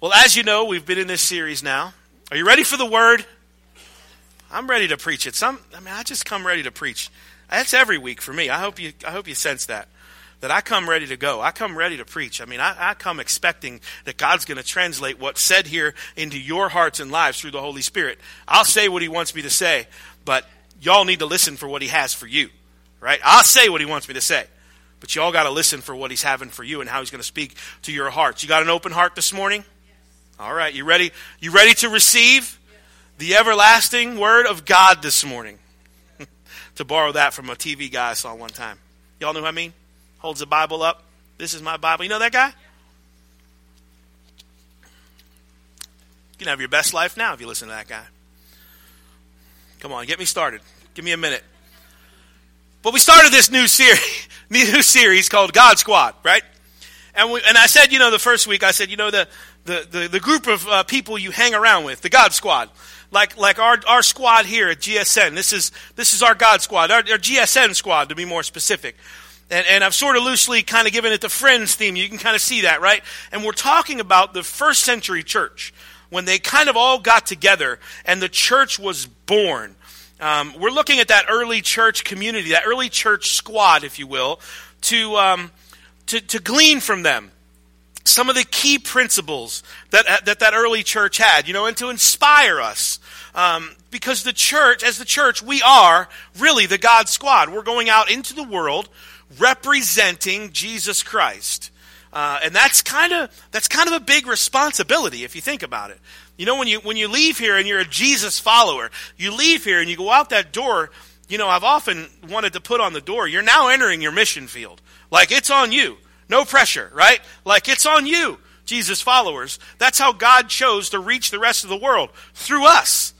Well, as you know, we've been in this series now. Are you ready for the word? I'm ready to preach it. Some, I mean, I just come ready to preach. That's every week for me. I hope you, I hope you sense that. That I come ready to go. I come ready to preach. I mean, I, I come expecting that God's going to translate what's said here into your hearts and lives through the Holy Spirit. I'll say what He wants me to say, but y'all need to listen for what He has for you, right? I'll say what He wants me to say, but y'all got to listen for what He's having for you and how He's going to speak to your hearts. You got an open heart this morning? All right, you ready? You ready to receive the everlasting word of God this morning? to borrow that from a TV guy I saw one time. Y'all know what I mean? Holds the Bible up. This is my Bible. You know that guy? You can have your best life now if you listen to that guy. Come on, get me started. Give me a minute. But we started this new series, new series called God Squad, right? And, we, and I said, you know, the first week, I said, you know, the, the, the, the group of uh, people you hang around with, the God Squad. Like, like our, our squad here at GSN. This is, this is our God Squad, our, our GSN squad to be more specific. And, and I've sort of loosely kind of given it the Friends theme. You can kind of see that, right? And we're talking about the first century church when they kind of all got together and the church was born. Um, we're looking at that early church community, that early church squad, if you will, to, um, to, to glean from them some of the key principles that, that that early church had, you know, and to inspire us. Um, because the church, as the church, we are really the God squad. We're going out into the world representing Jesus Christ. Uh, and that's kind of that's kind of a big responsibility if you think about it. You know, when you when you leave here and you're a Jesus follower, you leave here and you go out that door. You know, I've often wanted to put on the door. You're now entering your mission field. Like it's on you. No pressure, right? Like it's on you, Jesus followers. That's how God chose to reach the rest of the world through us.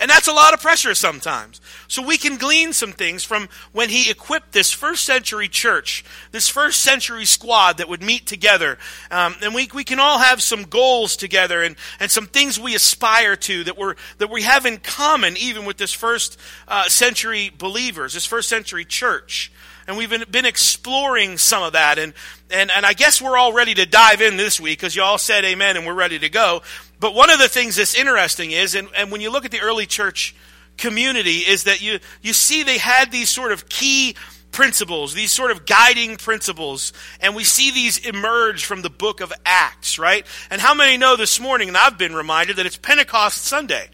And that's a lot of pressure sometimes. So we can glean some things from when he equipped this first century church, this first century squad that would meet together. Um, and we, we can all have some goals together and, and some things we aspire to that, we're, that we have in common even with this first uh, century believers, this first century church and we've been, been exploring some of that. And, and, and I guess we're all ready to dive in this week because you all said amen and we're ready to go. But one of the things that's interesting is, and, and when you look at the early church community, is that you, you see they had these sort of key principles, these sort of guiding principles, and we see these emerge from the book of Acts, right? And how many know this morning, and I've been reminded that it's Pentecost Sunday.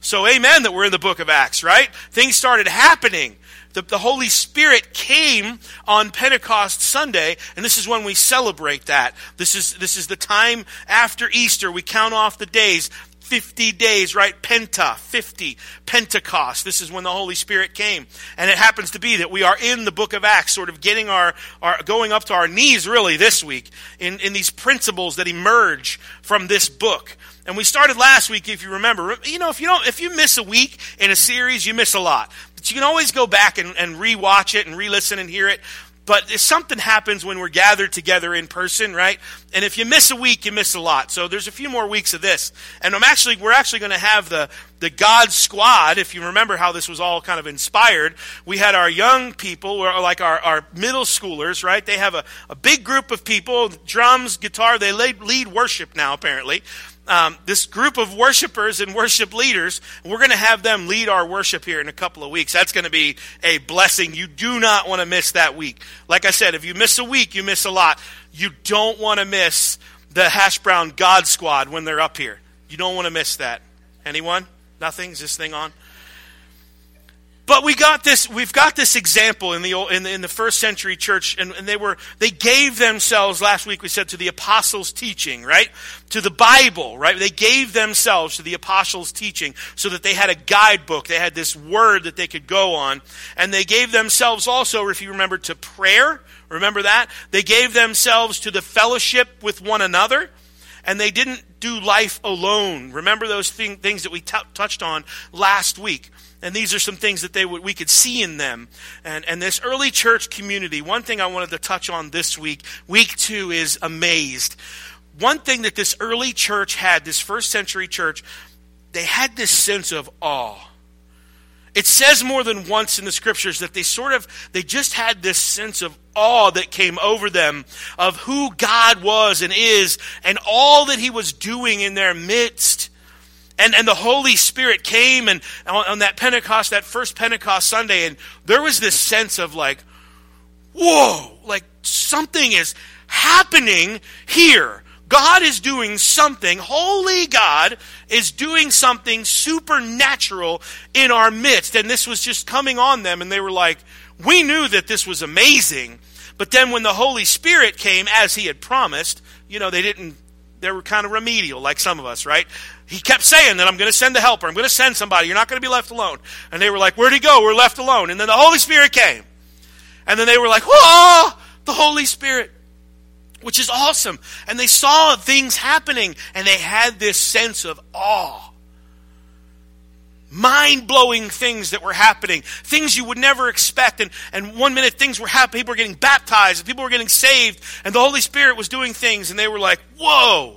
So, amen that we're in the book of Acts, right? Things started happening the, the Holy Spirit came on Pentecost Sunday, and this is when we celebrate that. This is, this is the time after Easter. We count off the days. 50 days, right? Penta, 50, Pentecost. This is when the Holy Spirit came. And it happens to be that we are in the book of Acts, sort of getting our, our going up to our knees really this week in, in these principles that emerge from this book. And we started last week, if you remember. You know, if you don't, if you miss a week in a series, you miss a lot. But you can always go back and, and re-watch it and re-listen and hear it. But something happens when we're gathered together in person, right? And if you miss a week, you miss a lot. So there's a few more weeks of this. And I'm actually, we're actually going to have the, the God Squad. If you remember how this was all kind of inspired, we had our young people, like our, our middle schoolers, right? They have a, a big group of people, drums, guitar, they lead worship now, apparently um, this group of worshipers and worship leaders. We're going to have them lead our worship here in a couple of weeks. That's going to be a blessing. You do not want to miss that week. Like I said, if you miss a week, you miss a lot. You don't want to miss the Hash Brown God Squad when they're up here. You don't want to miss that. Anyone? Nothing? Is this thing on? But we got this, we've got this example in the, in the, in the first century church, and, and, they were, they gave themselves, last week we said, to the apostles' teaching, right? To the Bible, right? They gave themselves to the apostles' teaching so that they had a guidebook. They had this word that they could go on. And they gave themselves also, if you remember, to prayer. Remember that? They gave themselves to the fellowship with one another. And they didn't do life alone. Remember those thing, things that we t- touched on last week. And these are some things that they would, we could see in them. And, and this early church community, one thing I wanted to touch on this week, week two, is amazed. One thing that this early church had, this first century church, they had this sense of awe. it says more than once in the scriptures that they sort of they just had this sense of awe that came over them of who God was and is and all that he was doing in their midst. And, and the Holy Spirit came and on, on that Pentecost, that first Pentecost Sunday, and there was this sense of like, whoa, like something is happening here. God is doing something, holy God is doing something supernatural in our midst. And this was just coming on them, and they were like, we knew that this was amazing. But then when the Holy Spirit came, as He had promised, you know, they didn't, they were kind of remedial, like some of us, right? He kept saying that I'm going to send the helper. I'm going to send somebody. You're not going to be left alone. And they were like, Where'd he go? We're left alone. And then the Holy Spirit came. And then they were like, Whoa, the Holy Spirit which is awesome. And they saw things happening and they had this sense of awe. Mind blowing things that were happening, things you would never expect. And, and one minute things were happening, people were getting baptized, and people were getting saved, and the Holy Spirit was doing things, and they were like, whoa.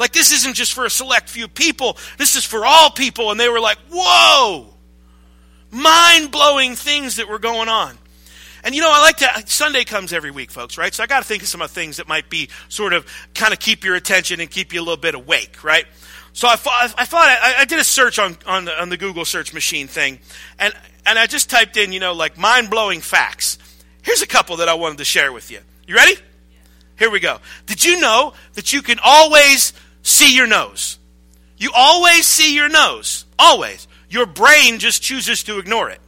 Like, this isn't just for a select few people, this is for all people. And they were like, whoa. Mind blowing things that were going on. And you know, I like to, Sunday comes every week, folks, right? So I got to think of some of the things that might be sort of kind of keep your attention and keep you a little bit awake, right? So I, I thought I, I, did a search on, on the, on the Google search machine thing, and, and I just typed in, you know, like mind blowing facts. Here's a couple that I wanted to share with you. You ready? Here we go. Did you know that you can always see your nose? You always see your nose. Always. Your brain just chooses to ignore it.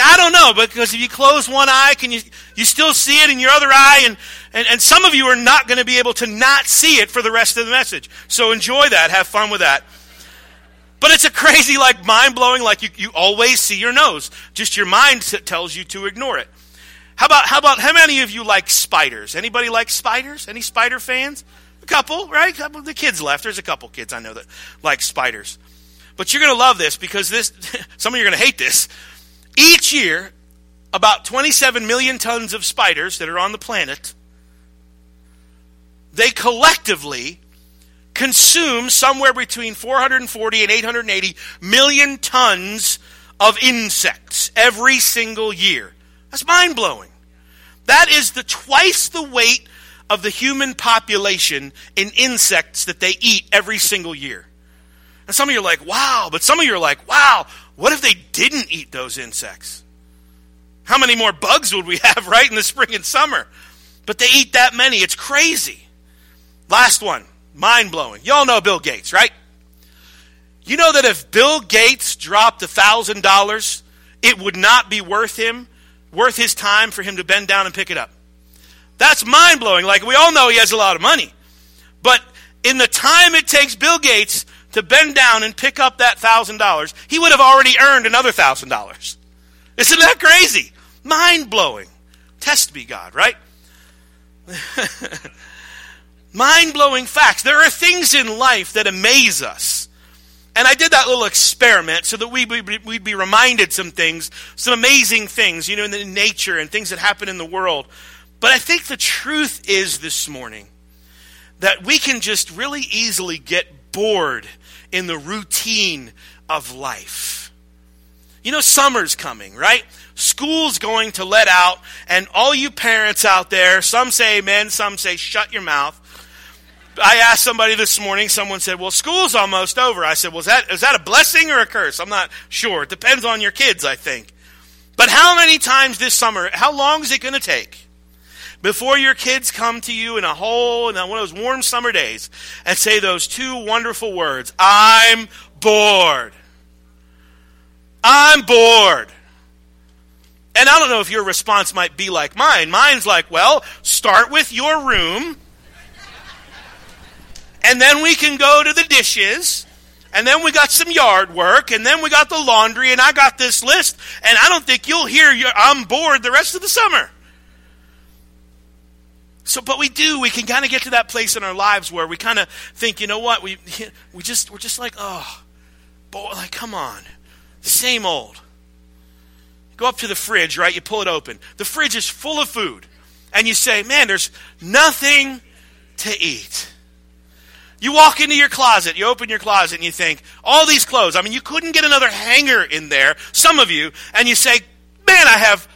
I don't know, because if you close one eye, can you you still see it in your other eye? And, and, and some of you are not going to be able to not see it for the rest of the message. So enjoy that. Have fun with that. But it's a crazy, like mind blowing, like you, you always see your nose. Just your mind tells you to ignore it. How about how about how many of you like spiders? Anybody like spiders? Any spider fans? A couple, right? A couple, the kids left. There's a couple kids I know that like spiders. But you're going to love this because this. some of you are going to hate this. Each year, about 27 million tons of spiders that are on the planet, they collectively consume somewhere between 440 and 880 million tons of insects every single year. That's mind blowing. That is the twice the weight of the human population in insects that they eat every single year. And some of you are like, wow, but some of you are like, wow, what if they didn't eat those insects? How many more bugs would we have right in the spring and summer? But they eat that many. It's crazy. Last one, mind blowing. Y'all know Bill Gates, right? You know that if Bill Gates dropped a thousand dollars, it would not be worth him, worth his time for him to bend down and pick it up. That's mind blowing. Like we all know he has a lot of money. But in the time it takes Bill Gates to bend down and pick up that $1,000, he would have already earned another $1,000. Isn't that crazy? Mind blowing. Test me, God, right? Mind blowing facts. There are things in life that amaze us. And I did that little experiment so that we, would we'd be reminded some things, some amazing things, you know, in the nature and things that happen in the world. But I think the truth is this morning that we can just really easily get bored in the routine of life. You know, summer's coming, right? School's going to let out, and all you parents out there, some say amen, some say shut your mouth. I asked somebody this morning, someone said, Well, school's almost over. I said, Well, is that, is that a blessing or a curse? I'm not sure. It depends on your kids, I think. But how many times this summer, how long is it going to take before your kids come to you in a hole, in one of those warm summer days and say those two wonderful words, I'm bored. I'm bored. And I don't know if your response might be like mine. Mine's like, well, start with your room, and then we can go to the dishes, and then we got some yard work, and then we got the laundry, and I got this list, and I don't think you'll hear your, I'm bored the rest of the summer. So, but we do. We can kind of get to that place in our lives where we kind of think, you know what? We we just we're just like, oh, boy, like come on, same old. Go up to the fridge, right? You pull it open. The fridge is full of food, and you say, man, there's nothing to eat. You walk into your closet, you open your closet, and you think, all these clothes. I mean, you couldn't get another hanger in there, some of you, and you say, man, I have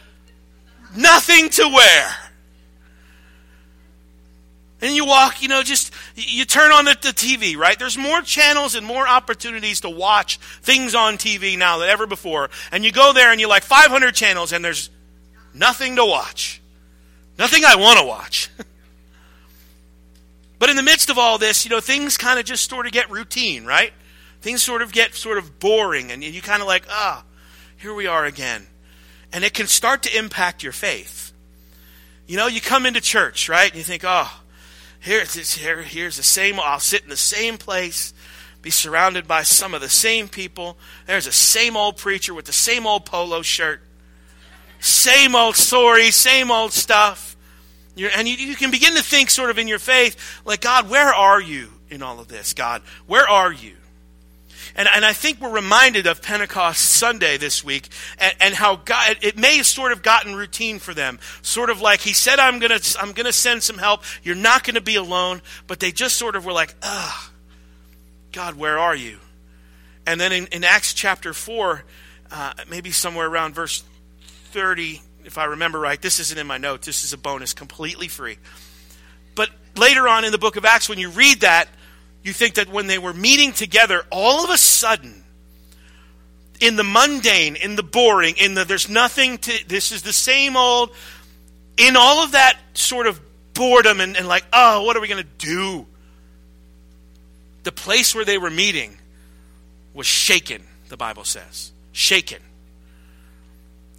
nothing to wear. And you walk, you know, just, you turn on the, the, TV, right? There's more channels and more opportunities to watch things on TV now than ever before. And you go there and you like 500 channels and there's nothing to watch. Nothing I want to watch. but in the midst of all this, you know, things kind of just sort of get routine, right? Things sort of get sort of boring and you kind of like, ah, here we are again. And it can start to impact your faith. You know, you come into church, right? And you think, oh, here's, here, here's the same, I'll sit in the same place, be surrounded by some of the same people. There's the same old preacher with the same old polo shirt, same old story, same old stuff. You're, and you, you can begin to think, sort of in your faith, like, God, where are you in all of this? God, where are you? And, and I think we're reminded of Pentecost Sunday this week and, and how God, it may have sort of gotten routine for them. Sort of like, He said, I'm going to I'm gonna send some help. You're not going to be alone. But they just sort of were like, ah, God, where are you? And then in, in Acts chapter 4, uh, maybe somewhere around verse 30, if I remember right, this isn't in my notes, this is a bonus, completely free. But later on in the book of Acts, when you read that, you think that when they were meeting together, all of a sudden, in the mundane, in the boring, in the there's nothing to, this is the same old, in all of that sort of boredom and, and like, oh, what are we going to do? The place where they were meeting was shaken, the Bible says. Shaken.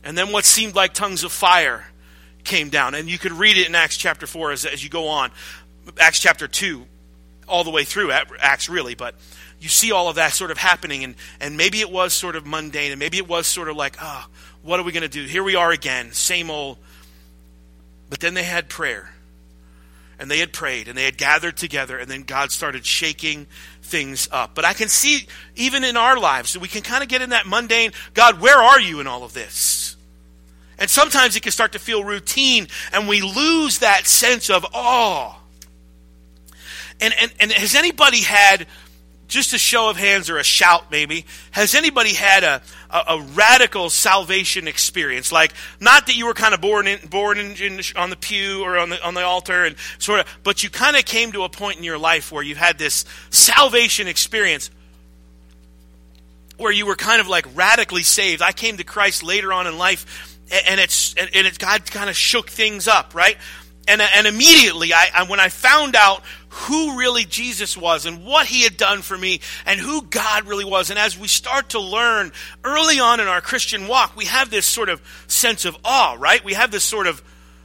And then what seemed like tongues of fire came down. And you could read it in Acts chapter 4 as, as you go on. Acts chapter 2, all the way through Acts, really, but you see all of that sort of happening, and, and maybe it was sort of mundane, and maybe it was sort of like, ah, oh, what are we going to do? Here we are again, same old. But then they had prayer, and they had prayed, and they had gathered together, and then God started shaking things up. But I can see, even in our lives, that we can kind of get in that mundane God, where are you in all of this? And sometimes it can start to feel routine, and we lose that sense of awe and, and, and has anybody had, just a show of hands or a shout maybe, has anybody had a, a, a radical salvation experience? Like, not that you were kind of born in, born in, in, on the pew or on the, on the altar and sort of, but you kind of came to a point in your life where you had this salvation experience where you were kind of like radically saved. I came to Christ later on in life and it's and it's God kind of shook things up, right? And, and immediately, I, I, when I found out who really Jesus was and what he had done for me and who God really was. And as we start to learn early on in our Christian walk, we have this sort of sense of awe, right? We have this sort of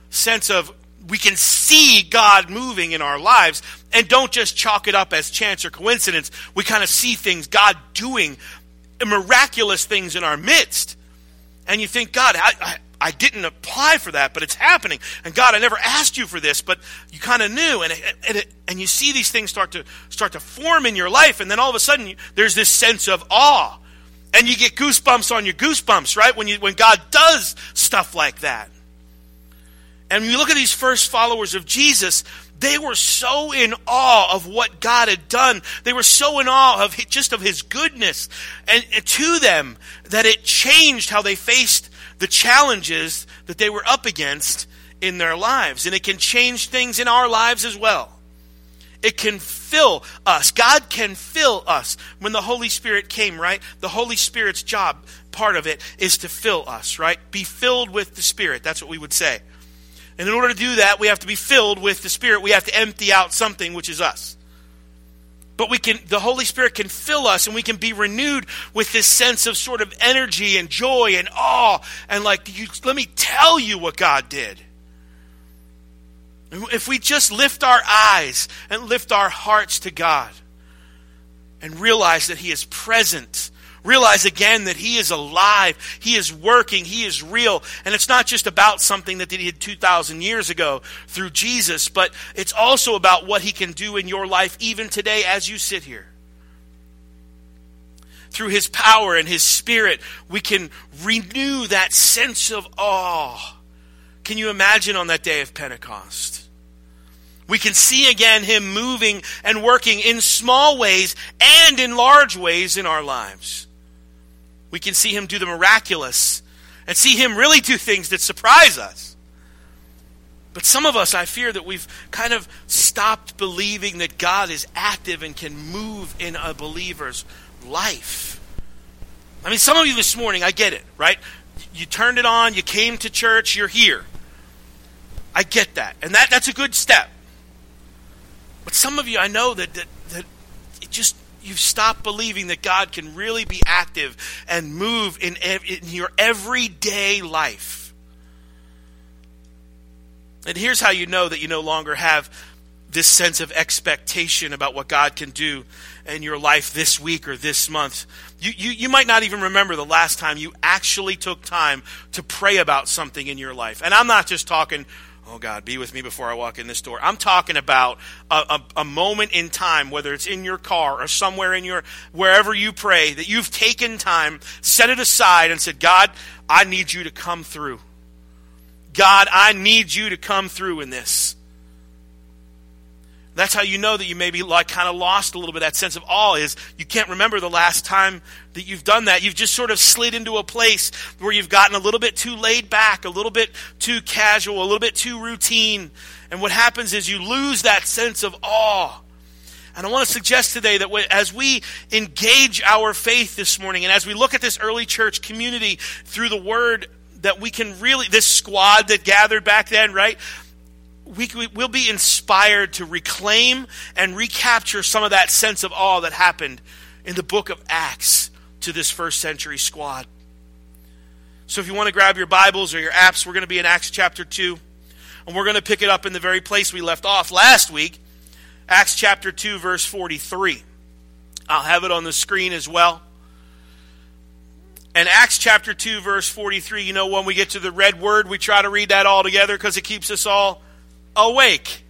sense of we can see God moving in our lives and don't just chalk it up as chance or coincidence. We kind of see things, God doing miraculous things in our midst. And you think, God, I, I didn't apply for that, but it's happening. And God, I never asked you for this, but you kind of knew. And, it, and, it, and you see these things start to, start to form in your life. And then all of a sudden, you, there's this sense of awe. And you get goosebumps on your goosebumps, right? When, you, when God does stuff like that. And when you look at these first followers of Jesus, they were so in awe of what God had done. They were so in awe of just of His goodness and, and to them that it changed how they faced the challenges that they were up against in their lives. And it can change things in our lives as well. It can fill us. God can fill us. When the Holy Spirit came, right? The Holy Spirit's job, part of it, is to fill us, right? Be filled with the Spirit. That's what we would say. And in order to do that, we have to be filled with the Spirit. We have to empty out something, which is us but we can the holy spirit can fill us and we can be renewed with this sense of sort of energy and joy and awe. And like you, let me tell you what god did. If we just lift our eyes and lift our hearts to god and realize that he is present Realize again that He is alive. He is working. He is real. And it's not just about something that He did 2,000 years ago through Jesus, but it's also about what He can do in your life even today as you sit here. Through His power and His Spirit, we can renew that sense of awe. Can you imagine on that day of Pentecost? We can see again Him moving and working in small ways and in large ways in our lives. We can see Him do the miraculous and see Him really do things that surprise us. But some of us, I fear that we've kind of stopped believing that God is active and can move in a believer's life. I mean, some of you this morning, I get it, right? You turned it on, you came to church, you're here. I get that. And that, that's a good step. But some of you, I know that, that, that it just you've stopped believing that God can really be active and move in, in your everyday life. And here's how you know that you no longer have this sense of expectation about what God can do in your life this week or this month. You, you, you might not even remember the last time you actually took time to pray about something in your life. And I'm not just talking oh God, be with me before I walk in this door. I'm talking about a, a, a, moment in time, whether it's in your car or somewhere in your, wherever you pray, that you've taken time, set it aside, and said, God, I need you to come through. God, I need you to come through in this. That's how you know that you may be like kind of lost a little bit. That sense of awe is you can't remember the last time that you've done that. You've just sort of slid into a place where you've gotten a little bit too laid back, a little bit too casual, a little bit too routine. And what happens is you lose that sense of awe. And I want to suggest today that as we engage our faith this morning and as we look at this early church community through the word, that we can really, this squad that gathered back then, right? We, we, will be inspired to reclaim and recapture some of that sense of awe that happened in the book of Acts to this first century squad. So if you want to grab your Bibles or your apps, we're going to be in Acts chapter 2. And we're going to pick it up in the very place we left off last week, Acts chapter 2, verse 43. I'll have it on the screen as well. And Acts chapter 2, verse 43, you know, when we get to the red word, we try to read that all together because it keeps us all awake.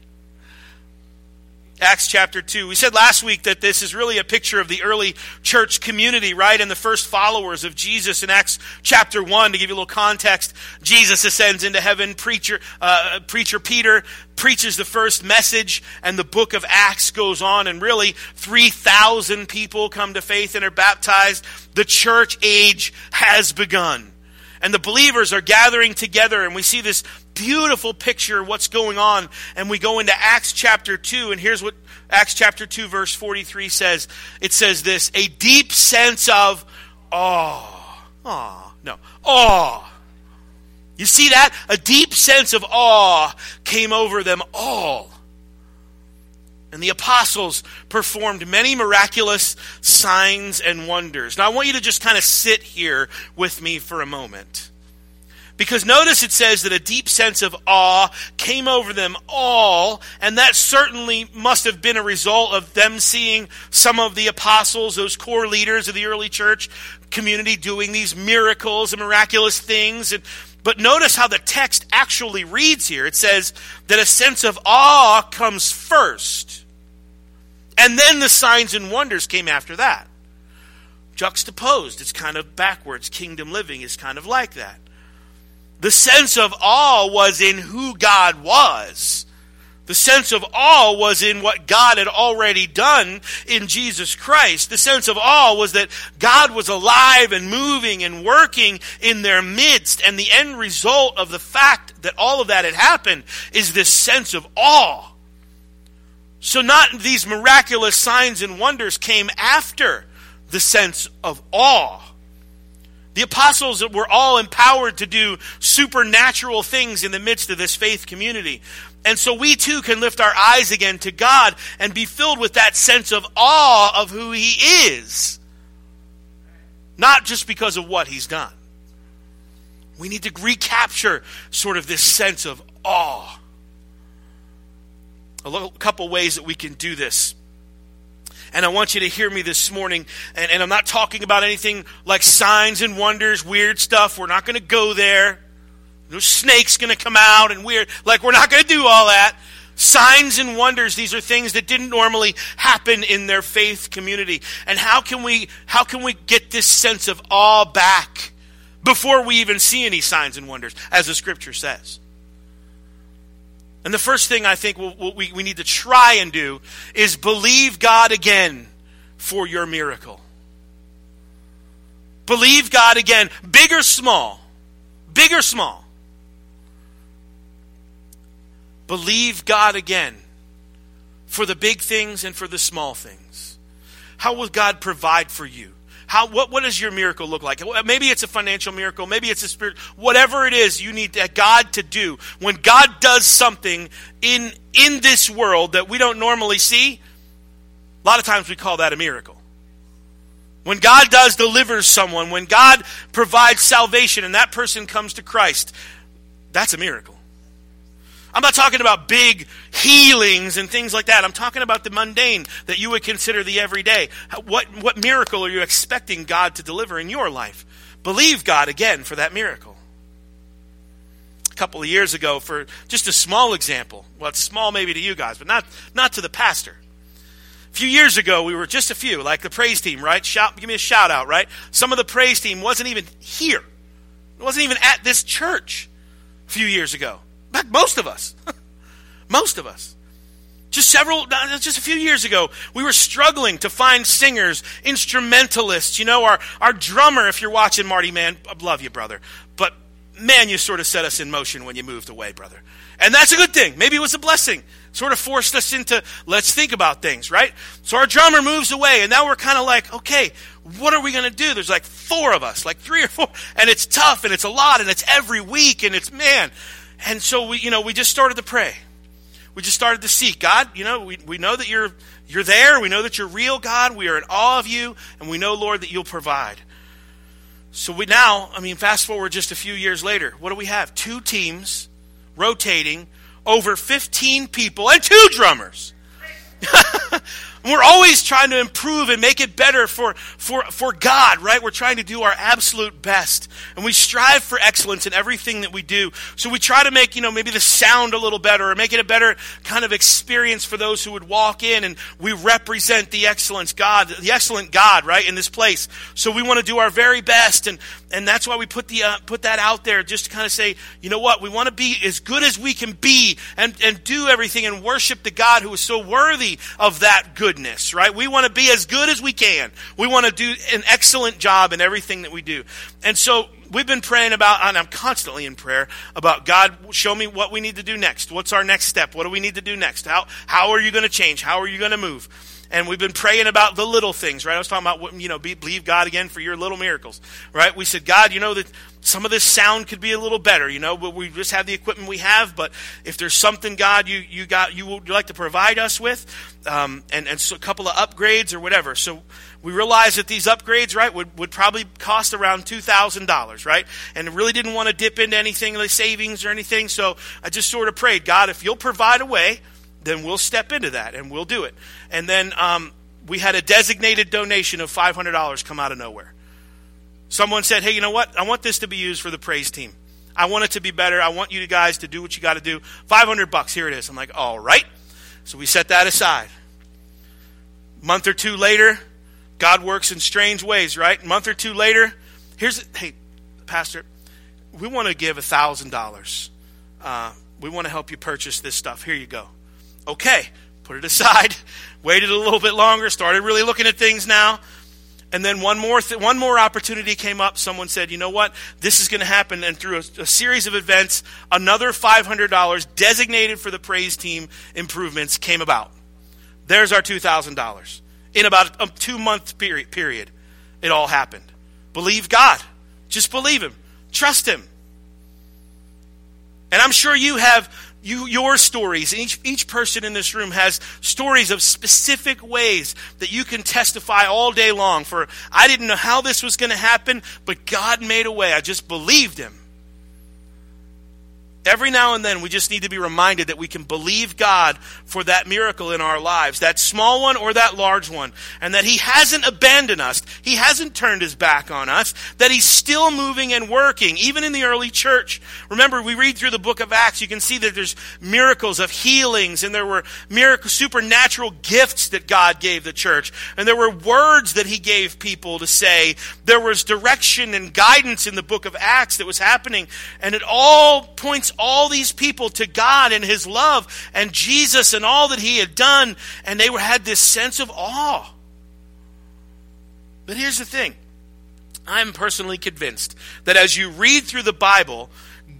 Acts chapter 2. We said last week that this is really a picture of the early church community, right? And the first followers of Jesus in Acts chapter 1. To give you a little context, Jesus ascends into heaven. Preacher, uh, preacher Peter preaches the first message, and the book of Acts goes on, and really 3,000 people come to faith and are baptized. The church age has begun and the believers are gathering together and we see this beautiful picture of what's going on and we go into acts chapter 2 and here's what acts chapter 2 verse 43 says. It says this a deep sense of awe. Awe no. Awe. You see that? A deep sense of awe came over them all. And the apostles performed many miraculous signs and wonders. Now, I want you to just kind of sit here with me for a moment. Because notice it says that a deep sense of awe came over them all, and that certainly must have been a result of them seeing some of the apostles, those core leaders of the early church community, doing these miracles and miraculous things. And, but notice how the text actually reads here. It says that a sense of awe comes first. And then the signs and wonders came after that. Juxtaposed, it's kind of backwards. Kingdom living is kind of like that. The sense of awe was in who God was. The sense of awe was in what God had already done in Jesus Christ. The sense of awe was that God was alive and moving and working in their midst. And the end result of the fact that all of that had happened is this sense of awe. So, not these miraculous signs and wonders came after the sense of awe. The apostles were all empowered to do supernatural things in the midst of this faith community. And so we too can lift our eyes again to God and be filled with that sense of awe of who He is. Not just because of what He's done. We need to recapture sort of this sense of awe a couple ways that we can do this. And I want you to hear me this morning. And, and I'm not talking about anything like signs and wonders, weird stuff. We're not going to go there. No snake's going to come out and weird. Like, we're not going to do all that. Signs and wonders, these are things that didn't normally happen in their faith community. And how can we, how can we get this sense of awe back before we even see any signs and wonders, as the scripture says? And the first thing I think we'll, we, we need to try and do is believe God again for your miracle. Believe God again, big or small. Big or small. Believe God again for the big things and for the small things. How will God provide for you? How, what, what does your miracle look like? Maybe it's a financial miracle. Maybe it's a spirit. Whatever it is you need God to do. When God does something in, in this world that we don't normally see, a lot of times we call that a miracle. When God does deliver someone, when God provides salvation and that person comes to Christ, that's a miracle. I'm not talking about big healings and things like that. I'm talking about the mundane that you would consider the everyday. What, what miracle are you expecting God to deliver in your life? Believe God again for that miracle. A couple of years ago, for just a small example, well, it's small maybe to you guys, but not, not to the pastor. A few years ago, we were just a few, like the praise team, right? Shout, give me a shout out, right? Some of the praise team wasn't even here. It wasn't even at this church a few years ago. Most of us. most of us. Just several, uh, just a few years ago, we were struggling to find singers, instrumentalists. You know, our, our drummer, if you're watching, Marty, man, I love you, brother. But man, you sort of set us in motion when you moved away, brother. And that's a good thing. Maybe it was a blessing. Sort of forced us into, let's think about things, right? So our drummer moves away, and now we're kind of like, okay, what are we going to do? There's like four of us, like three or four, and it's tough, and it's a lot, and it's every week, and it's, man, and so we, you know, we just started to pray. We just started to seek God. You know, we, we know that you're you're there. We know that you're real, God. We are in awe of you, and we know, Lord, that you'll provide. So we now, I mean, fast forward just a few years later, what do we have? Two teams rotating, over 15 people, and two drummers. We're always trying to improve and make it better for, for, for God, right? We're trying to do our absolute best. And we strive for excellence in everything that we do. So we try to make, you know, maybe the sound a little better or make it a better kind of experience for those who would walk in and we represent the excellence God, the excellent God, right, in this place. So we want to do our very best and, and that's why we put the, uh, put that out there just to kind of say, you know what? We want to be as good as we can be and, and do everything and worship the God who is so worthy of that good goodness, right? We want to be as good as we can. We want to do an excellent job in everything that we do. And so we've been praying about, and I'm constantly in prayer about God, show me what we need to do next. What's our next step? What do we need to do next? How, how are you going to change? How are you going to move? And we've been praying about the little things, right? I was talking about, you know, believe God again for your little miracles, right? We said, God, you know that some of this sound could be a little better, you know, but we just have the equipment we have. But if there's something, God, you you got you would like to provide us with, um, and and so a couple of upgrades or whatever. So we realized that these upgrades, right, would, would probably cost around two thousand dollars, right? And really didn't want to dip into anything like savings or anything. So I just sort of prayed, God, if you'll provide a way then we'll step into that and we'll do it. And then um, we had a designated donation of $500 come out of nowhere. Someone said, hey, you know what? I want this to be used for the praise team. I want it to be better. I want you guys to do what you got to do. 500 bucks, here it is. I'm like, all right. So we set that aside. month or two later, God works in strange ways, right? month or two later, here's, hey, Pastor, we want to give $1,000. Uh, we want to help you purchase this stuff. Here you go okay, put it aside, waited a little bit longer, started really looking at things now. And then one more th- one more opportunity came up. Someone said, "You know what? This is going to happen." And through a, a series of events, another five hundred dollars designated for the praise team improvements came about. There's our two thousand dollars in about a two month period. Period, it all happened. Believe God. Just believe Him. Trust Him. And I'm sure you have you, your stories. Each, each person in this room has stories of specific ways that you can testify all day long. For I didn't know how this was going to happen, but God made a way. I just believed Him. Every now and then, we just need to be reminded that we can believe God for that miracle in our lives, that small one or that large one, and that He hasn't abandoned us. He hasn't turned His back on us, that He's still moving and working, even in the early church. Remember, we read through the book of Acts, you can see that there's miracles of healings, and there were miracle, supernatural gifts that God gave the church, and there were words that He gave people to say. There was direction and guidance in the book of Acts that was happening, and it all points all these people to God and his love and Jesus and all that he had done, and they were, had this sense of awe. But here's the thing I'm personally convinced that as you read through the Bible,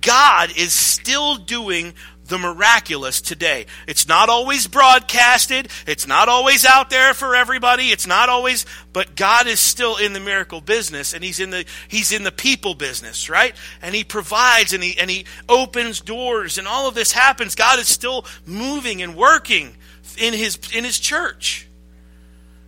God is still doing the miraculous today. It's not always broadcasted. It's not always out there for everybody. It's not always, but God is still in the miracle business and he's in the, he's in the people business, right? And he provides and he, and he opens doors and all of this happens. God is still moving and working in his, in his church.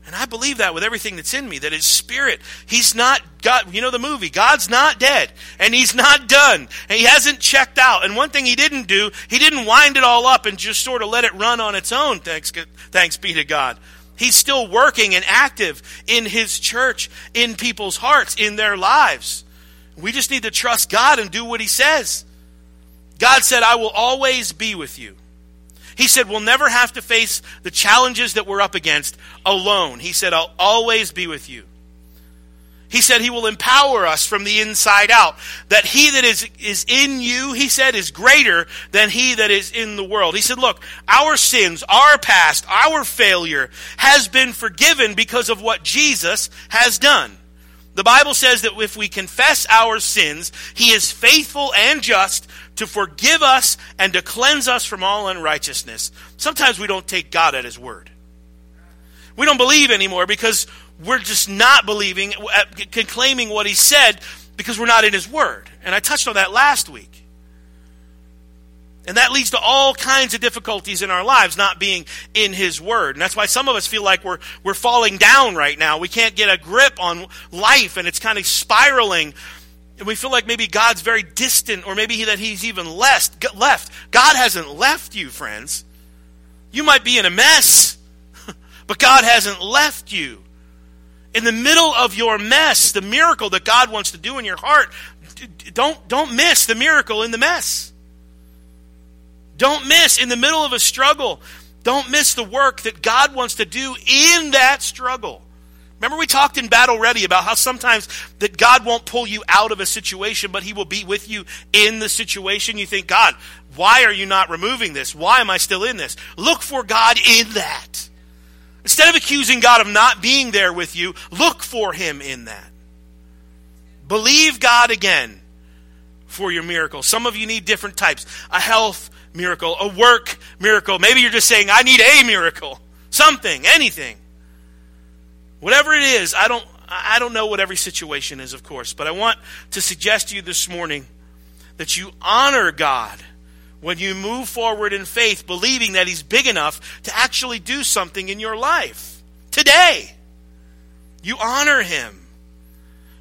And I believe that with everything that's in me, that his spirit, he's not God, you know the movie, God's not dead, and he's not done, and he hasn't checked out. And one thing he didn't do, he didn't wind it all up and just sort of let it run on its own, thanks, thanks be to God. He's still working and active in his church, in people's hearts, in their lives. We just need to trust God and do what he says. God said, I will always be with you. He said, We'll never have to face the challenges that we're up against alone. He said, I'll always be with you. He said he will empower us from the inside out. That he that is, is in you, he said, is greater than he that is in the world. He said, look, our sins, our past, our failure has been forgiven because of what Jesus has done. The Bible says that if we confess our sins, he is faithful and just to forgive us and to cleanse us from all unrighteousness. Sometimes we don't take God at His word. We don't believe anymore because we're just not believing, uh, claiming what He said because we're not in His word. And I touched on that last week. And that leads to all kinds of difficulties in our lives not being in His Word. And that's why some of us feel like we're, we're falling down right now. We can't get a grip on life and it's kind of spiraling we feel like maybe God's very distant or maybe that he's even left, left. God hasn't left you, friends. You might be in a mess, but God hasn't left you. In the middle of your mess, the miracle that God wants to do in your heart, don't, don't miss the miracle in the mess. Don't miss in the middle of a struggle. Don't miss the work that God wants to do in that struggle. Remember we talked in Battle Ready about how sometimes that God won't pull you out of a situation, but he will be with you in the situation. You think, God, why are you not removing this? Why am I still in this? Look for God in that. Instead of accusing God of not being there with you, look for him in that. Believe God again for your miracle. Some of you need different types. A health miracle, a work miracle. Maybe you're just saying, I need a miracle. Something, anything. Whatever it is, I don't, I don't know what every situation is, of course, but I want to suggest to you this morning that you honor God when you move forward in faith, believing that He's big enough to actually do something in your life today. You honor Him.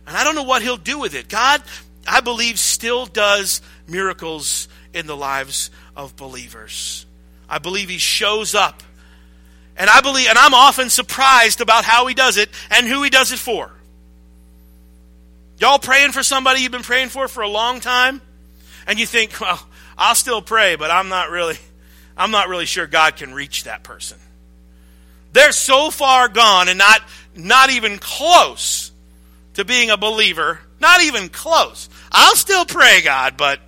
And I don't know what He'll do with it. God, I believe, still does miracles in the lives of believers. I believe He shows up and I believe, and I'm often surprised about how he does it and who he does it for. Y'all praying for somebody you've been praying for for a long time? And you think, well, I'll still pray, but I'm not really, I'm not really sure God can reach that person. They're so far gone and not, not even close to being a believer. Not even close. I'll still pray, God, but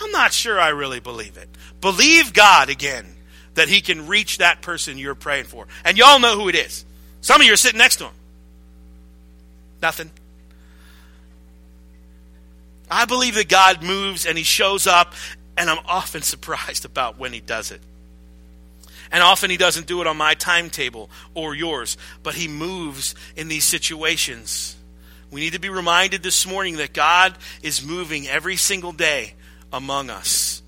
I'm not sure I really believe it. Believe God again that he can reach that person you're praying for. And y'all know who it is. Some of you are sitting next to him. Nothing. I believe that God moves and he shows up, and I'm often surprised about when he does it. And often he doesn't do it on my timetable or yours, but he moves in these situations. We need to be reminded this morning that God is moving every single day among us.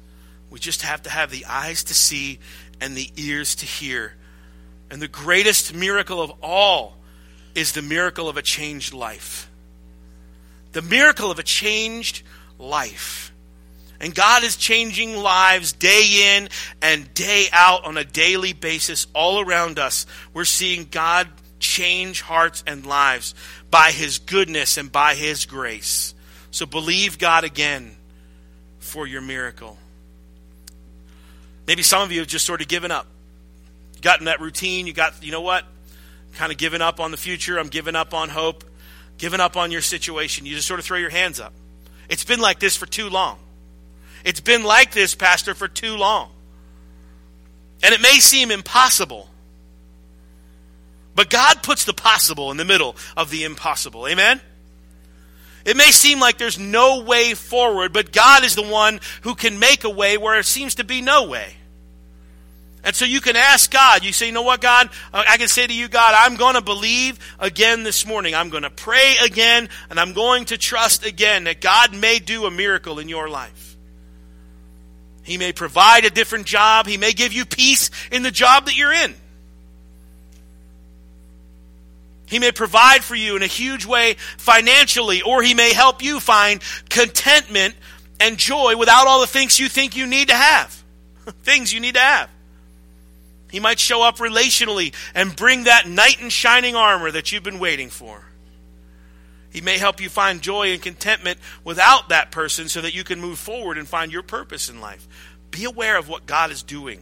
We just have to have the eyes to see and the ears to hear. And the greatest miracle of all is the miracle of a changed life. The miracle of a changed life. And God is changing lives day in and day out on a daily basis all around us. We're seeing God change hearts and lives by His goodness and by His grace. So believe God again for your miracle. Maybe some of you have just sort of given up. Gotten that routine. You got, you know what? Kind of given up on the future. I'm giving up on hope. Giving up on your situation. You just sort of throw your hands up. It's been like this for too long. It's been like this, Pastor, for too long. And it may seem impossible. But God puts the possible in the middle of the impossible. Amen? It may seem like there's no way forward, but God is the one who can make a way where it seems to be no way. And so you can ask God. You say, you know what, God? Uh, I can say to you, God, I'm going to believe again this morning. I'm going to pray again, and I'm going to trust again that God may do a miracle in your life. He may provide a different job. He may give you peace in the job that you're in. He may provide for you in a huge way financially, or He may help you find contentment and joy without all the things you think you need to have. things you need to have. He might show up relationally and bring that knight in shining armor that you've been waiting for. He may help you find joy and contentment without that person so that you can move forward and find your purpose in life. Be aware of what God is doing.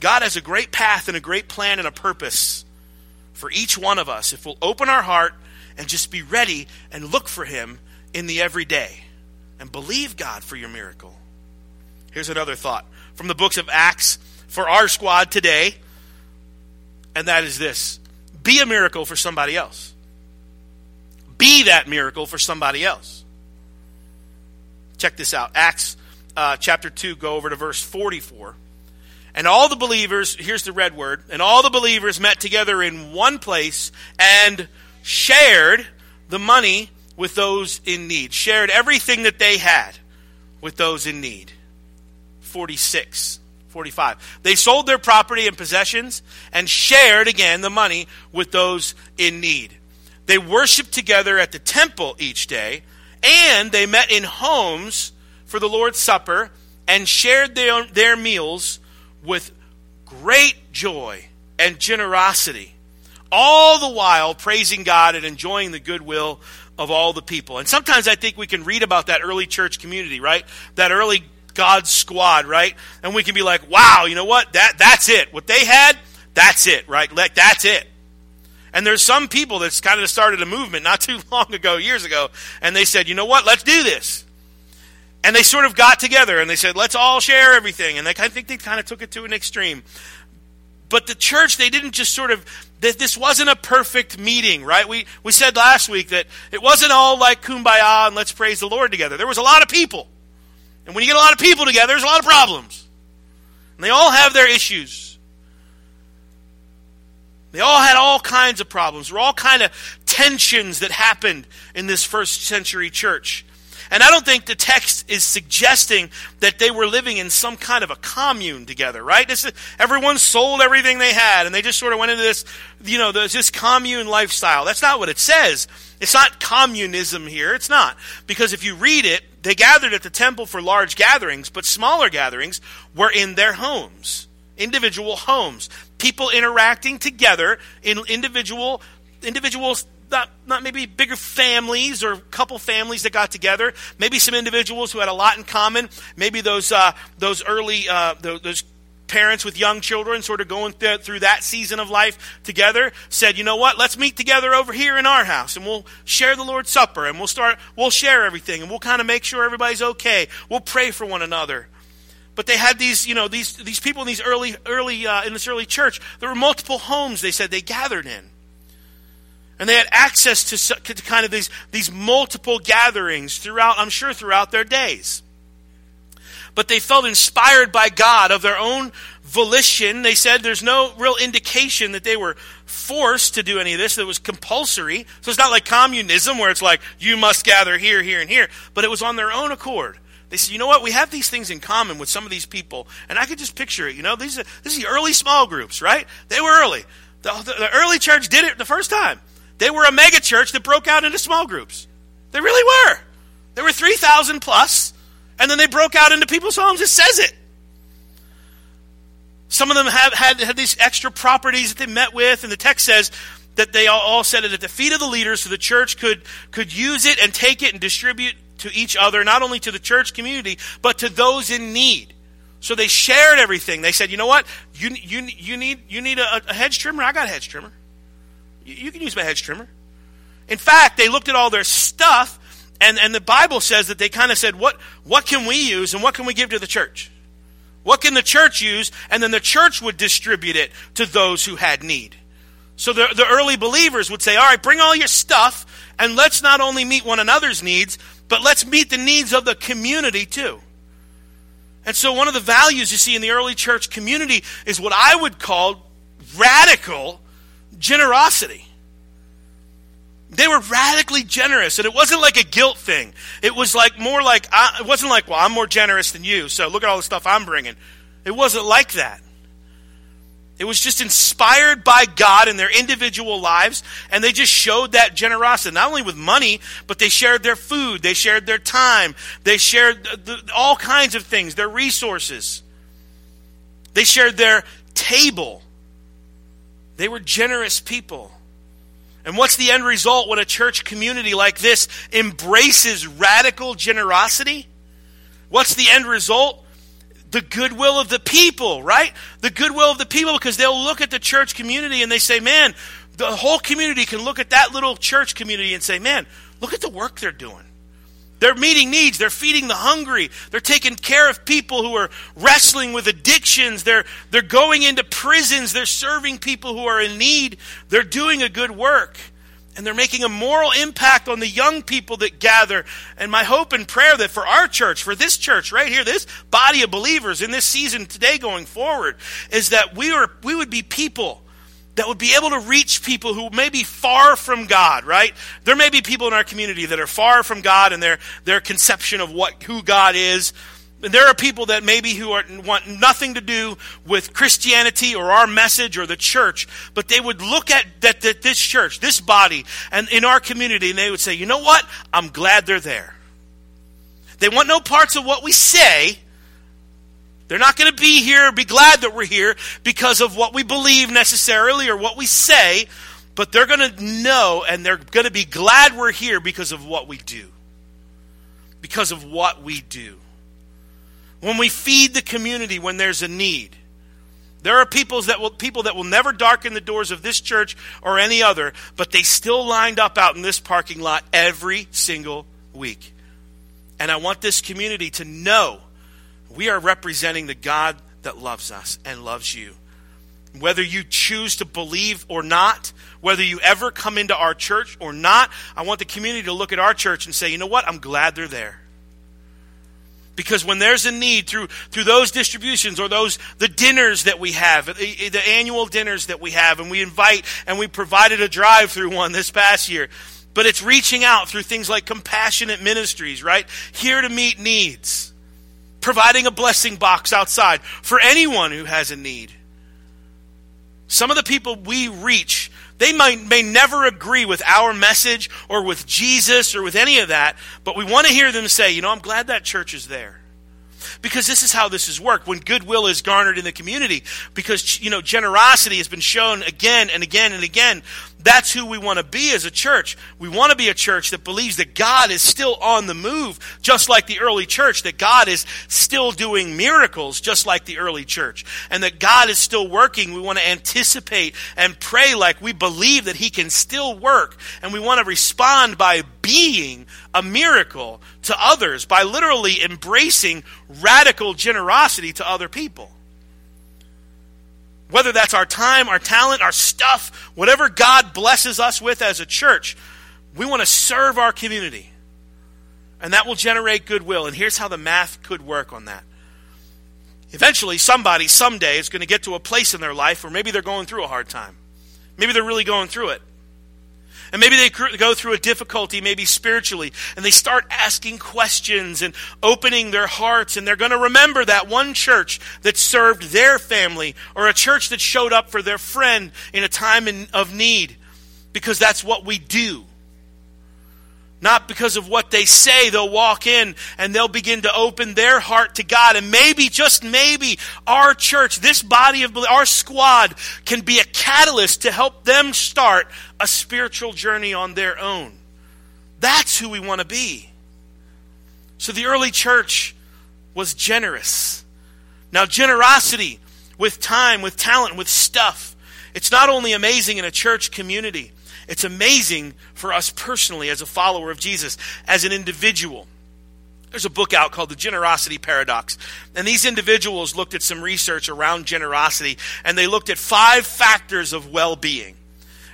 God has a great path and a great plan and a purpose for each one of us if we'll open our heart and just be ready and look for Him in the everyday and believe God for your miracle. Here's another thought from the books of Acts for our squad today, and that is this be a miracle for somebody else. Be that miracle for somebody else. Check this out Acts uh, chapter 2, go over to verse 44. And all the believers, here's the red word, and all the believers met together in one place and shared the money with those in need. Shared everything that they had with those in need. 46, 45. They sold their property and possessions and shared again the money with those in need. They worshiped together at the temple each day, and they met in homes for the Lord's Supper and shared their, their meals with great joy and generosity, all the while praising God and enjoying the goodwill of all the people. And sometimes I think we can read about that early church community, right? That early God squad, right? And we can be like, wow, you know what? That that's it. What they had, that's it, right? Like that's it. And there's some people that's kind of started a movement not too long ago, years ago, and they said, you know what? Let's do this. And they sort of got together and they said, let's all share everything. And they, I think they kind of took it to an extreme. But the church, they didn't just sort of, this wasn't a perfect meeting, right? We, we said last week that it wasn't all like kumbaya and let's praise the Lord together. There was a lot of people. And when you get a lot of people together, there's a lot of problems. And they all have their issues. They all had all kinds of problems. There were all kind of tensions that happened in this first century church. And I don't think the text is suggesting that they were living in some kind of a commune together, right? This is, everyone sold everything they had and they just sort of went into this, you know, this commune lifestyle. That's not what it says. It's not communism here. It's not. Because if you read it, they gathered at the temple for large gatherings, but smaller gatherings were in their homes, individual homes. People interacting together in individual individuals not, not maybe bigger families or couple families that got together. Maybe some individuals who had a lot in common. Maybe those uh, those early uh, those, those parents with young children sort of going th- through that season of life together said you know what let's meet together over here in our house and we'll share the lord's supper and we'll start we'll share everything and we'll kind of make sure everybody's okay we'll pray for one another but they had these you know these these people in these early early uh, in this early church there were multiple homes they said they gathered in and they had access to, kind of these, these multiple gatherings throughout, I'm sure, throughout their days. But they felt inspired by God of their own volition. They said there's no real indication that they were forced to do any of this. It was compulsory. So it's not like communism where it's like, you must gather here, here, and here. But it was on their own accord. They said, you know what? We have these things in common with some of these people. And I could just picture it. You know, these are, the early small groups, right? They were early. The, the, the early church did it the first time. They were a mega church that broke out into small groups. They really were. There were 3,000 plus, and then they broke out into people's homes. It says it. Some of them have had, had these extra properties that they met with, and the text says that they all, all said it at the feet of the leaders so the church could, could use it and take it and distribute to each other, not only to the church community, but to those in need. So they shared everything. They said, you know what? You, you, you need, you need a, a hedge trimmer? I got a hedge trimmer. You can use my hedge trimmer. In fact, they looked at all their stuff And, and the Bible says that they kind of said, what, what can we use and what can we give to the church? What can the church use? And then the church would distribute it to those who had need. So the, the early believers would say, all right, bring all your stuff and let's not only meet one another's needs, but let's meet the needs of the community too. And so one of the values you see in the early church community is what I would call radical generosity. They were radically generous, and it wasn't like a guilt thing. It was like more like, I, it wasn't like, well, I'm more generous than you, so look at all the stuff I'm bringing. It wasn't like that. It was just inspired by God in their individual lives, and they just showed that generosity, not only with money, but they shared their food, they shared their time, they shared the, the, all kinds of things, their resources. They shared their table. They were generous people. And what's the end result when a church community like this embraces radical generosity? What's the end result? the goodwill of the people, right? The goodwill of the people because they'll look at the church community and they say, man, the whole community can look at that little church community and say, man, look at the work they're doing. They're meeting needs. They're feeding the hungry. They're taking care of people who are wrestling with addictions. They're, they're going into prisons. They're serving people who are in need. They're doing a good work and they're making a moral impact on the young people that gather. And my hope and prayer that for our church, for this church right here, this body of believers in this season today going forward, is that we are we would be people that would be able to reach people who may be far from God, right? There may be people in our community that are far from God and their their conception of what who God is And there are people that maybe who are, want nothing to do with Christianity or our message or the church, but they would look at that, that this church, this body, and in our community, and they would say, you know what? I'm glad they're there. They want no parts of what we say. They're not going to be here be glad that we're here because of what we believe necessarily or what we say, but they're going to know and they're going to be glad we're here because of what we do. Because of what we do when we feed the community when there's a need. There are people that will people that will never darken the doors of this church or any other, but they still lined up out in this parking lot every single week. And I want this community to know we are representing the God that loves us and loves you. Whether you choose to believe or not, whether you ever come into our church or not, I want the community to look at our church and say, you know what? I'm glad they're there. Because when there's a need through through those distributions or those the dinners that we have, the, the annual dinners that we have, and we invite and we provided a drive through one this past year. But it's reaching out through things like compassionate ministries, right? Here to meet needs. Providing a blessing box outside for anyone who has a need. Some of the people we reach they might, may never agree with our message or with Jesus or with any of that, but we want to hear them say, you know, I'm glad that church is there. Because this is how this has worked when goodwill is garnered in the community. Because, you know, generosity has been shown again and again and again. That's who we want to be as a church. We want to be a church that believes that God is still on the move, just like the early church, that God is still doing miracles, just like the early church, and that God is still working. We want to anticipate and pray like we believe that He can still work, and we want to respond by being a miracle to others, by literally embracing radical generosity to other people. Whether that's our time, our talent, our stuff, whatever God blesses us with as a church, we want to serve our community. And that will generate goodwill. And here's how the math could work on that. Eventually, somebody, someday, is going to get to a place in their life where maybe they're going through a hard time. Maybe they're really going through it. And maybe they go through a difficulty, maybe spiritually, and they start asking questions and opening their hearts, and they're going to remember that one church that served their family or a church that showed up for their friend in a time in, of need because that's what we do. Not because of what they say, they'll walk in and they'll begin to open their heart to God. And maybe, just maybe, our church, this body of our squad, can be a catalyst to help them start a spiritual journey on their own. That's who we want to be. So the early church was generous. Now, generosity with time, with talent, with stuff, it's not only amazing in a church community, It's amazing for us personally as a follower of Jesus, as an individual. There's a book out called The Generosity Paradox. And these individuals looked at some research around generosity, and they looked at five factors of well being.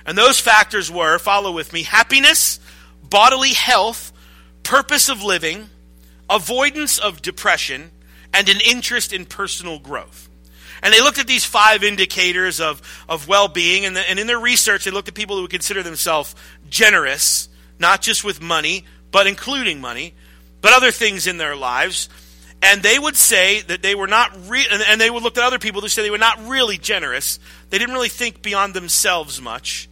And those factors were follow with me happiness, bodily health, purpose of living, avoidance of depression, and an interest in personal growth. And they looked at these five indicators of, of well being, and, and in their research, they looked at people who would consider themselves generous, not just with money, but including money, but other things in their lives. And they would say that they were not, re- and, and they would look at other people who say they were not really generous. They didn't really think beyond themselves much.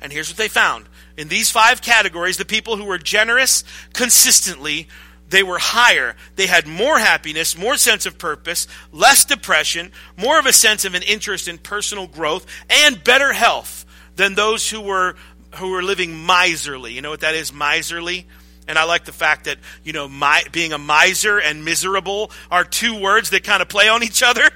And here's what they found. In these five categories, the people who were generous consistently they were higher. They had more happiness, more sense of purpose, less depression, more of a sense of an interest in personal growth, and better health than those who were who were living miserly. You know what that is, miserly? And I like the fact that, you know, my, being a miser and miserable are two words that kind of play on each other.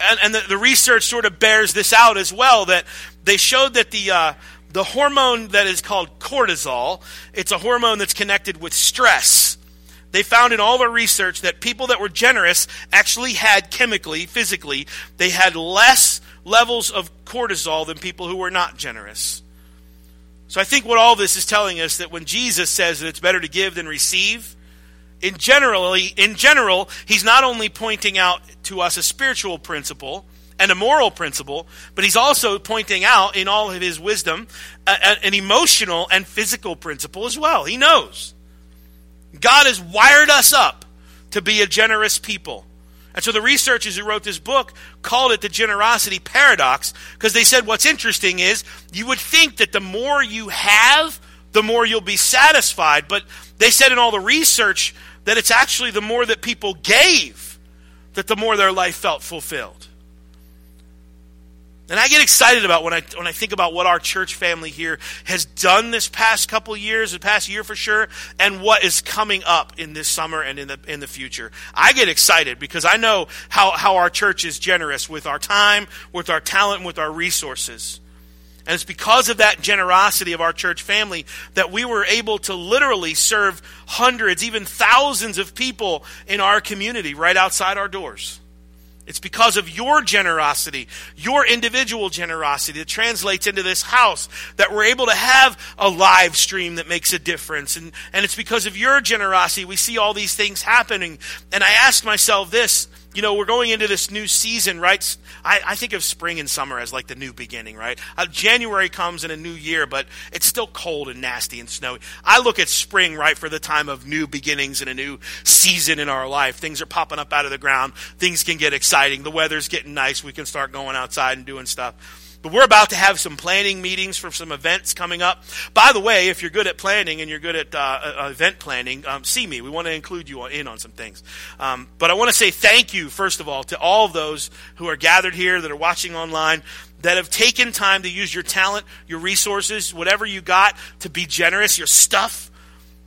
And, and the, the, research sort of bears this out as well that they showed that the, uh, the hormone that is called cortisol, it's a hormone that's connected with stress. They found in all their research that people that were generous actually had chemically, physically, they had less levels of cortisol than people who were not generous. So I think what all this is telling us that when Jesus says that it's better to give than receive, in generally in general, he's not only pointing out to us a spiritual principle, and a moral principle, but he's also pointing out in all of his wisdom a, an emotional and physical principle as well. He knows. God has wired us up to be a generous people. And so the researchers who wrote this book called it the generosity paradox because they said what's interesting is you would think that the more you have, the more you'll be satisfied. But they said in all the research that it's actually the more that people gave that the more their life felt fulfilled. And I get excited about when I when I think about what our church family here has done this past couple years, the past year for sure, and what is coming up in this summer and in the in the future. I get excited because I know how, how our church is generous with our time, with our talent, with our resources. And it's because of that generosity of our church family that we were able to literally serve hundreds, even thousands of people in our community right outside our doors. It's because of your generosity, your individual generosity that translates into this house that we're able to have a live stream that makes a difference. And, and it's because of your generosity we see all these things happening. And I ask myself this you know, we're going into this new season, right? I, I think of spring and summer as like the new beginning, right? Uh, January comes in a new year, but it's still cold and nasty and snowy. I look at spring, right, for the time of new beginnings and a new season in our life. Things are popping up out of the ground. Things can get exciting. The weather's getting nice. We can start going outside and doing stuff. But we're about to have some planning meetings for some events coming up. By the way, if you're good at planning and you're good at uh, uh, event planning, um, see me. We want to include you in on some things. Um, but I want to say thank you, first of all, to all of those who are gathered here, that are watching online, that have taken time to use your talent, your resources, whatever you got, to be generous, your stuff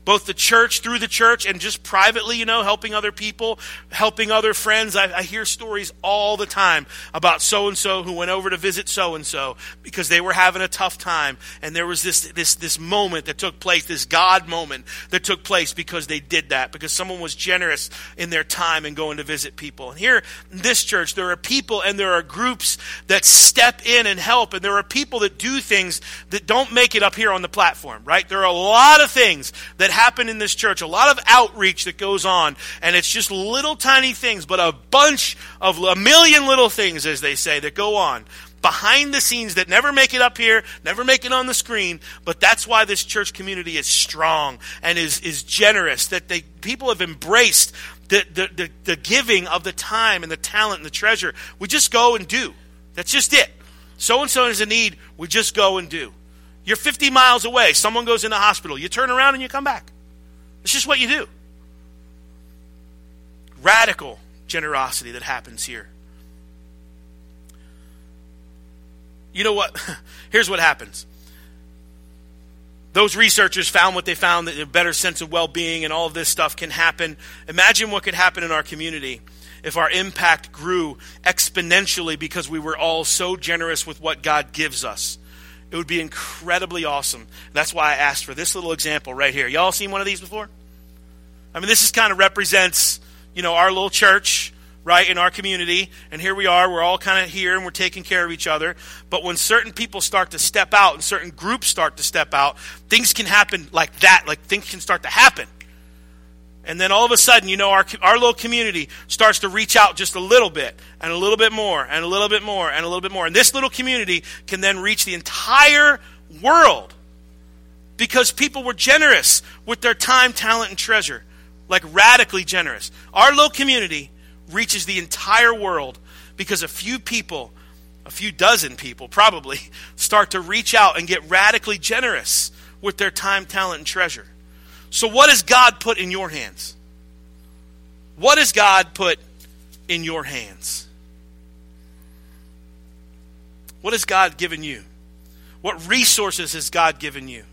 both the church, through the church, and just privately, you know, helping other people, helping other friends. I, I hear stories all the time about so and so who went over to visit so and so because they were having a tough time, and there was this this this moment that took place, this God moment that took place because they did that because someone was generous in their time and going to visit people. And here in this church, there are people and there are groups that step in and help, and there are people that do things that don't make it up here on the platform. Right? There are a lot of things that happen in this church, a lot of outreach that goes on, and it's just little tiny things, but a bunch of a million little things, as they say, that go on behind the scenes that never make it up here, never make it on the screen, but that's why this church community is strong and is, is generous, that they, people have embraced the, the, the, the giving of the time and the talent and the treasure. We just go and do. That's just it. So and so is in need, we just go and do. You're 50 miles away. Someone goes in the hospital. You turn around and you come back. It's just what you do. Radical generosity that happens here. You know what? Here's what happens. Those researchers found what they found that a better sense of well being and all of this stuff can happen. Imagine what could happen in our community if our impact grew exponentially because we were all so generous with what God gives us. It would be incredibly awesome. That's why I asked for this little example right here. Y'all seen one of these before? I mean, this is kind of represents, you know, our little church, right, in our community. And here we are. We're all kind of here and we're taking care of each other. But when certain people start to step out and certain groups start to step out, things can happen like that. Like things can start to happen. And then all of a sudden, you know, our, our little community starts to reach out just a little bit, and a little bit more, and a little bit more, and a little bit more. And this little community can then reach the entire world because people were generous with their time, talent, and treasure. Like radically generous. Our little community reaches the entire world because a few people, a few dozen people probably, start to reach out and get radically generous with their time, talent, and treasure. So, what has God put in your hands? What has God put in your hands? What has God given you? What resources has God given you?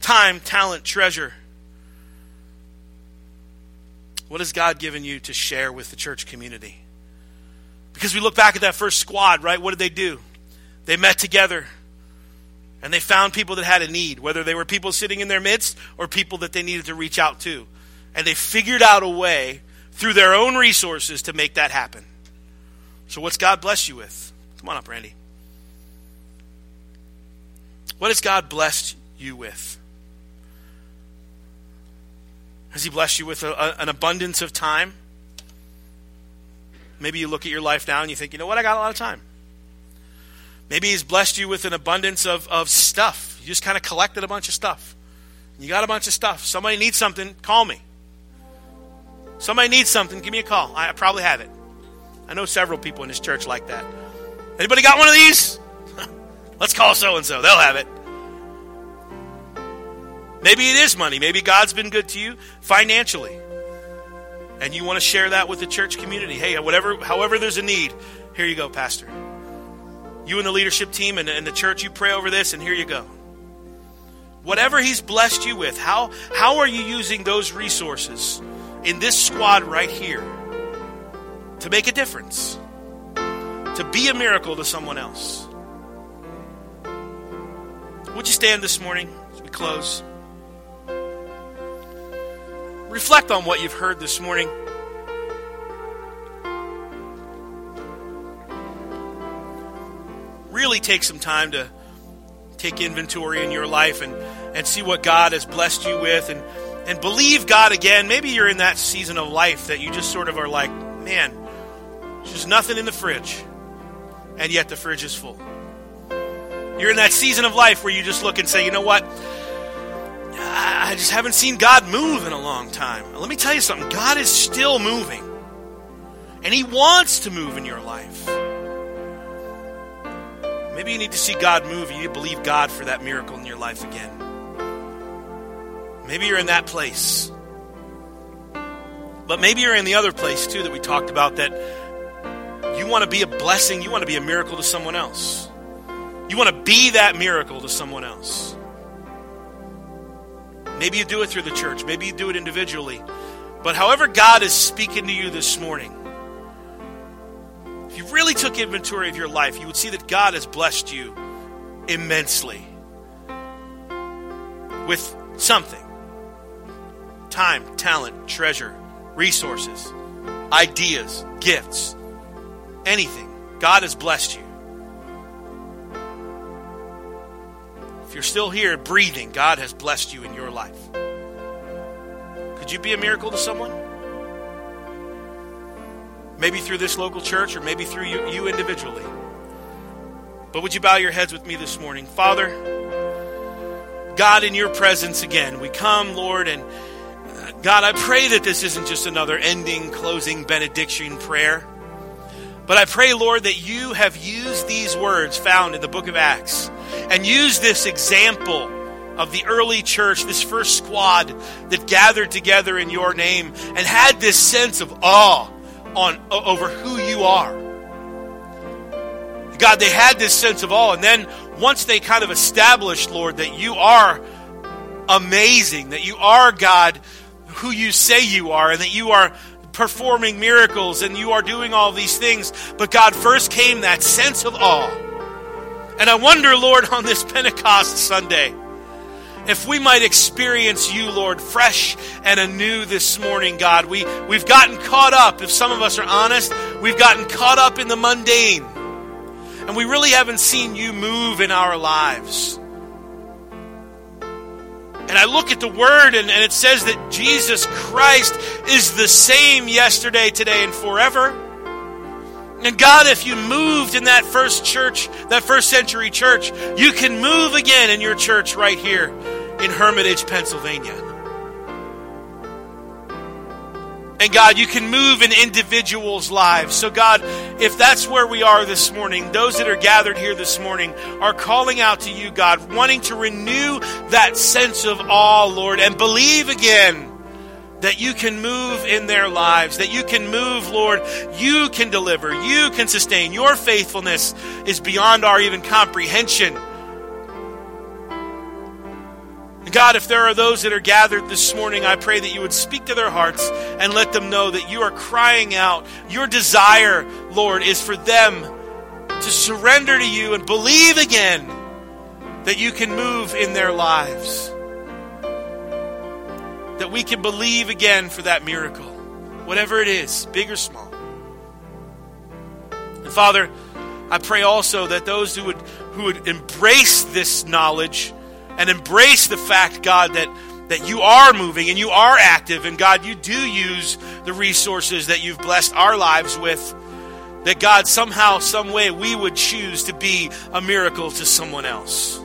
Time, talent, treasure. What has God given you to share with the church community? Because we look back at that first squad, right? What did they do? They met together. And they found people that had a need, whether they were people sitting in their midst or people that they needed to reach out to. And they figured out a way through their own resources to make that happen. So, what's God blessed you with? Come on up, Randy. What has God blessed you with? Has He blessed you with a, a, an abundance of time? Maybe you look at your life now and you think, you know what, I got a lot of time. Maybe He's blessed you with an abundance of, of stuff. You just kind of collected a bunch of stuff. You got a bunch of stuff. Somebody needs something, call me. Somebody needs something, give me a call. I probably have it. I know several people in this church like that. Anybody got one of these? Let's call so and so. They'll have it. Maybe it is money. Maybe God's been good to you financially. And you want to share that with the church community. Hey, whatever however there's a need, here you go, pastor. You and the leadership team and, and the church, you pray over this, and here you go. Whatever He's blessed you with, how, how are you using those resources in this squad right here to make a difference? To be a miracle to someone else? Would you stand this morning as we close? Reflect on what you've heard this morning. Really take some time to take inventory in your life and, and see what God has blessed you with and, and believe God again. Maybe you're in that season of life that you just sort of are like, man, there's just nothing in the fridge. And yet the fridge is full. You're in that season of life where you just look and say, you know what? I just haven't seen God move in a long time. Let me tell you something God is still moving. And He wants to move in your life. Maybe you need to see God move. You need to believe God for that miracle in your life again. Maybe you're in that place. But maybe you're in the other place too that we talked about that you want to be a blessing, you want to be a miracle to someone else. You want to be that miracle to someone else. Maybe you do it through the church, maybe you do it individually. But however God is speaking to you this morning, if you really took inventory of your life, you would see that God has blessed you immensely with something time, talent, treasure, resources, ideas, gifts, anything. God has blessed you. If you're still here breathing, God has blessed you in your life. Could you be a miracle to someone? Maybe through this local church or maybe through you, you individually. But would you bow your heads with me this morning? Father, God, in your presence again, we come, Lord, and uh, God, I pray that this isn't just another ending, closing benediction prayer. But I pray, Lord, that you have used these words found in the book of Acts and used this example of the early church, this first squad that gathered together in your name and had this sense of awe on over who you are. God, they had this sense of awe. And then once they kind of established, Lord, that you are amazing, that you are God who you say you are, and that you are performing miracles and you are doing all these things. But God, first came that sense of awe. And I wonder, Lord, on this Pentecost Sunday, if we might experience you, Lord, fresh and anew this morning, God. We, we've gotten caught up, if some of us are honest, we've gotten caught up in the mundane. And we really haven't seen you move in our lives. And I look at the word and, and it says that Jesus Christ is the same yesterday, today, and forever. And God, if you moved in that first church, that first century church, you can move again in your church right here in Hermitage, Pennsylvania. And God, you can move in individuals' lives. So, God, if that's where we are this morning, those that are gathered here this morning are calling out to you, God, wanting to renew that sense of awe, Lord, and believe again that you can move in their lives, that you can move, Lord. You can deliver, you can sustain. Your faithfulness is beyond our even comprehension. God, if there are those that are gathered this morning, I pray that you would speak to their hearts and let them know that you are crying out. Your desire, Lord, is for them to surrender to you and believe again that you can move in their lives. That we can believe again for that miracle, whatever it is, big or small. And Father, I pray also that those who would who would embrace this knowledge and embrace the fact, God, that, that you are moving and you are active, and God, you do use the resources that you've blessed our lives with. That God, somehow, some way, we would choose to be a miracle to someone else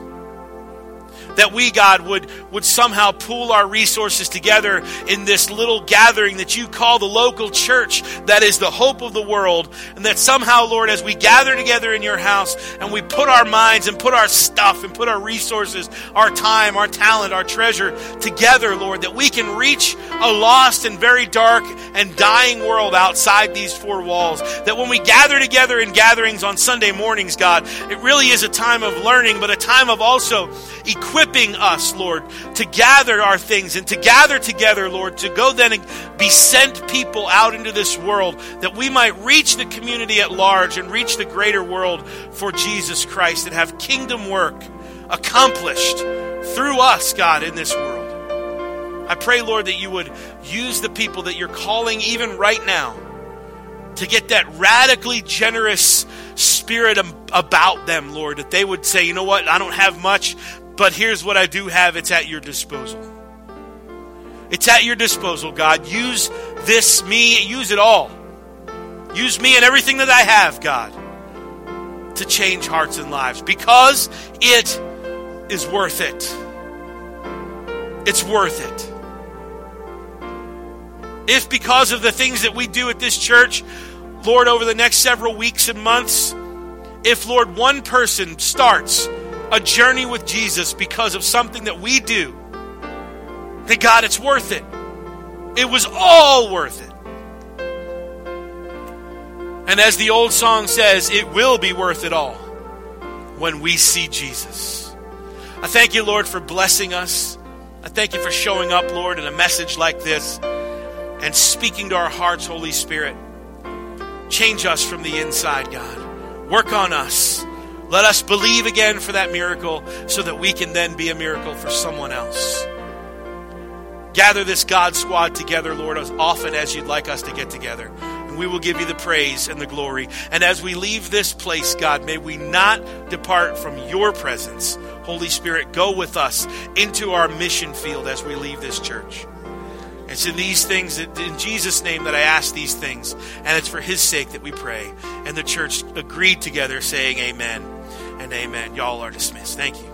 that we, God, would, would somehow pool our resources together in this little gathering that you call the local church that is the hope of the world. And that somehow, Lord, as we gather together in your house and we put our minds and put our stuff and put our resources, our time, our talent, our treasure together, Lord, that we can reach a lost and very dark and dying world outside these four walls. That when we gather together in gatherings on Sunday mornings, God, it really is a time of learning, but a time of also equipping us, Lord, to gather our things and to gather together, Lord, to go then and be sent people out into this world that we might reach the community at large and reach the greater world for Jesus Christ and have kingdom work accomplished through us, God, in this world. I pray, Lord, that you would use the people that you're calling even right now to get that radically generous spirit about them, Lord, that they would say, you know what, I don't have much, but here's what I do have it's at your disposal. It's at your disposal, God. Use this, me, use it all. Use me and everything that I have, God, to change hearts and lives because it is worth it. It's worth it. If because of the things that we do at this church, Lord, over the next several weeks and months, if, Lord, one person starts a journey with Jesus because of something that we do, then God, it's worth it. It was all worth it. And as the old song says, it will be worth it all when we see Jesus. I thank you, Lord, for blessing us. I thank you for showing up, Lord, in a message like this and speaking to our hearts, Holy Spirit. Change us from the inside, God. Work on us. Let us believe again for that miracle so that we can then be a miracle for someone else. Gather this God squad together, Lord, as often as you'd like us to get together. And we will give you the praise and the glory. And as we leave this place, God, may we not depart from your presence. Holy Spirit, go with us into our mission field as we leave this church. It's in these things, that, in Jesus' name, that I ask these things. And it's for his sake that we pray. And the church agreed together, saying, Amen and amen. Y'all are dismissed. Thank you.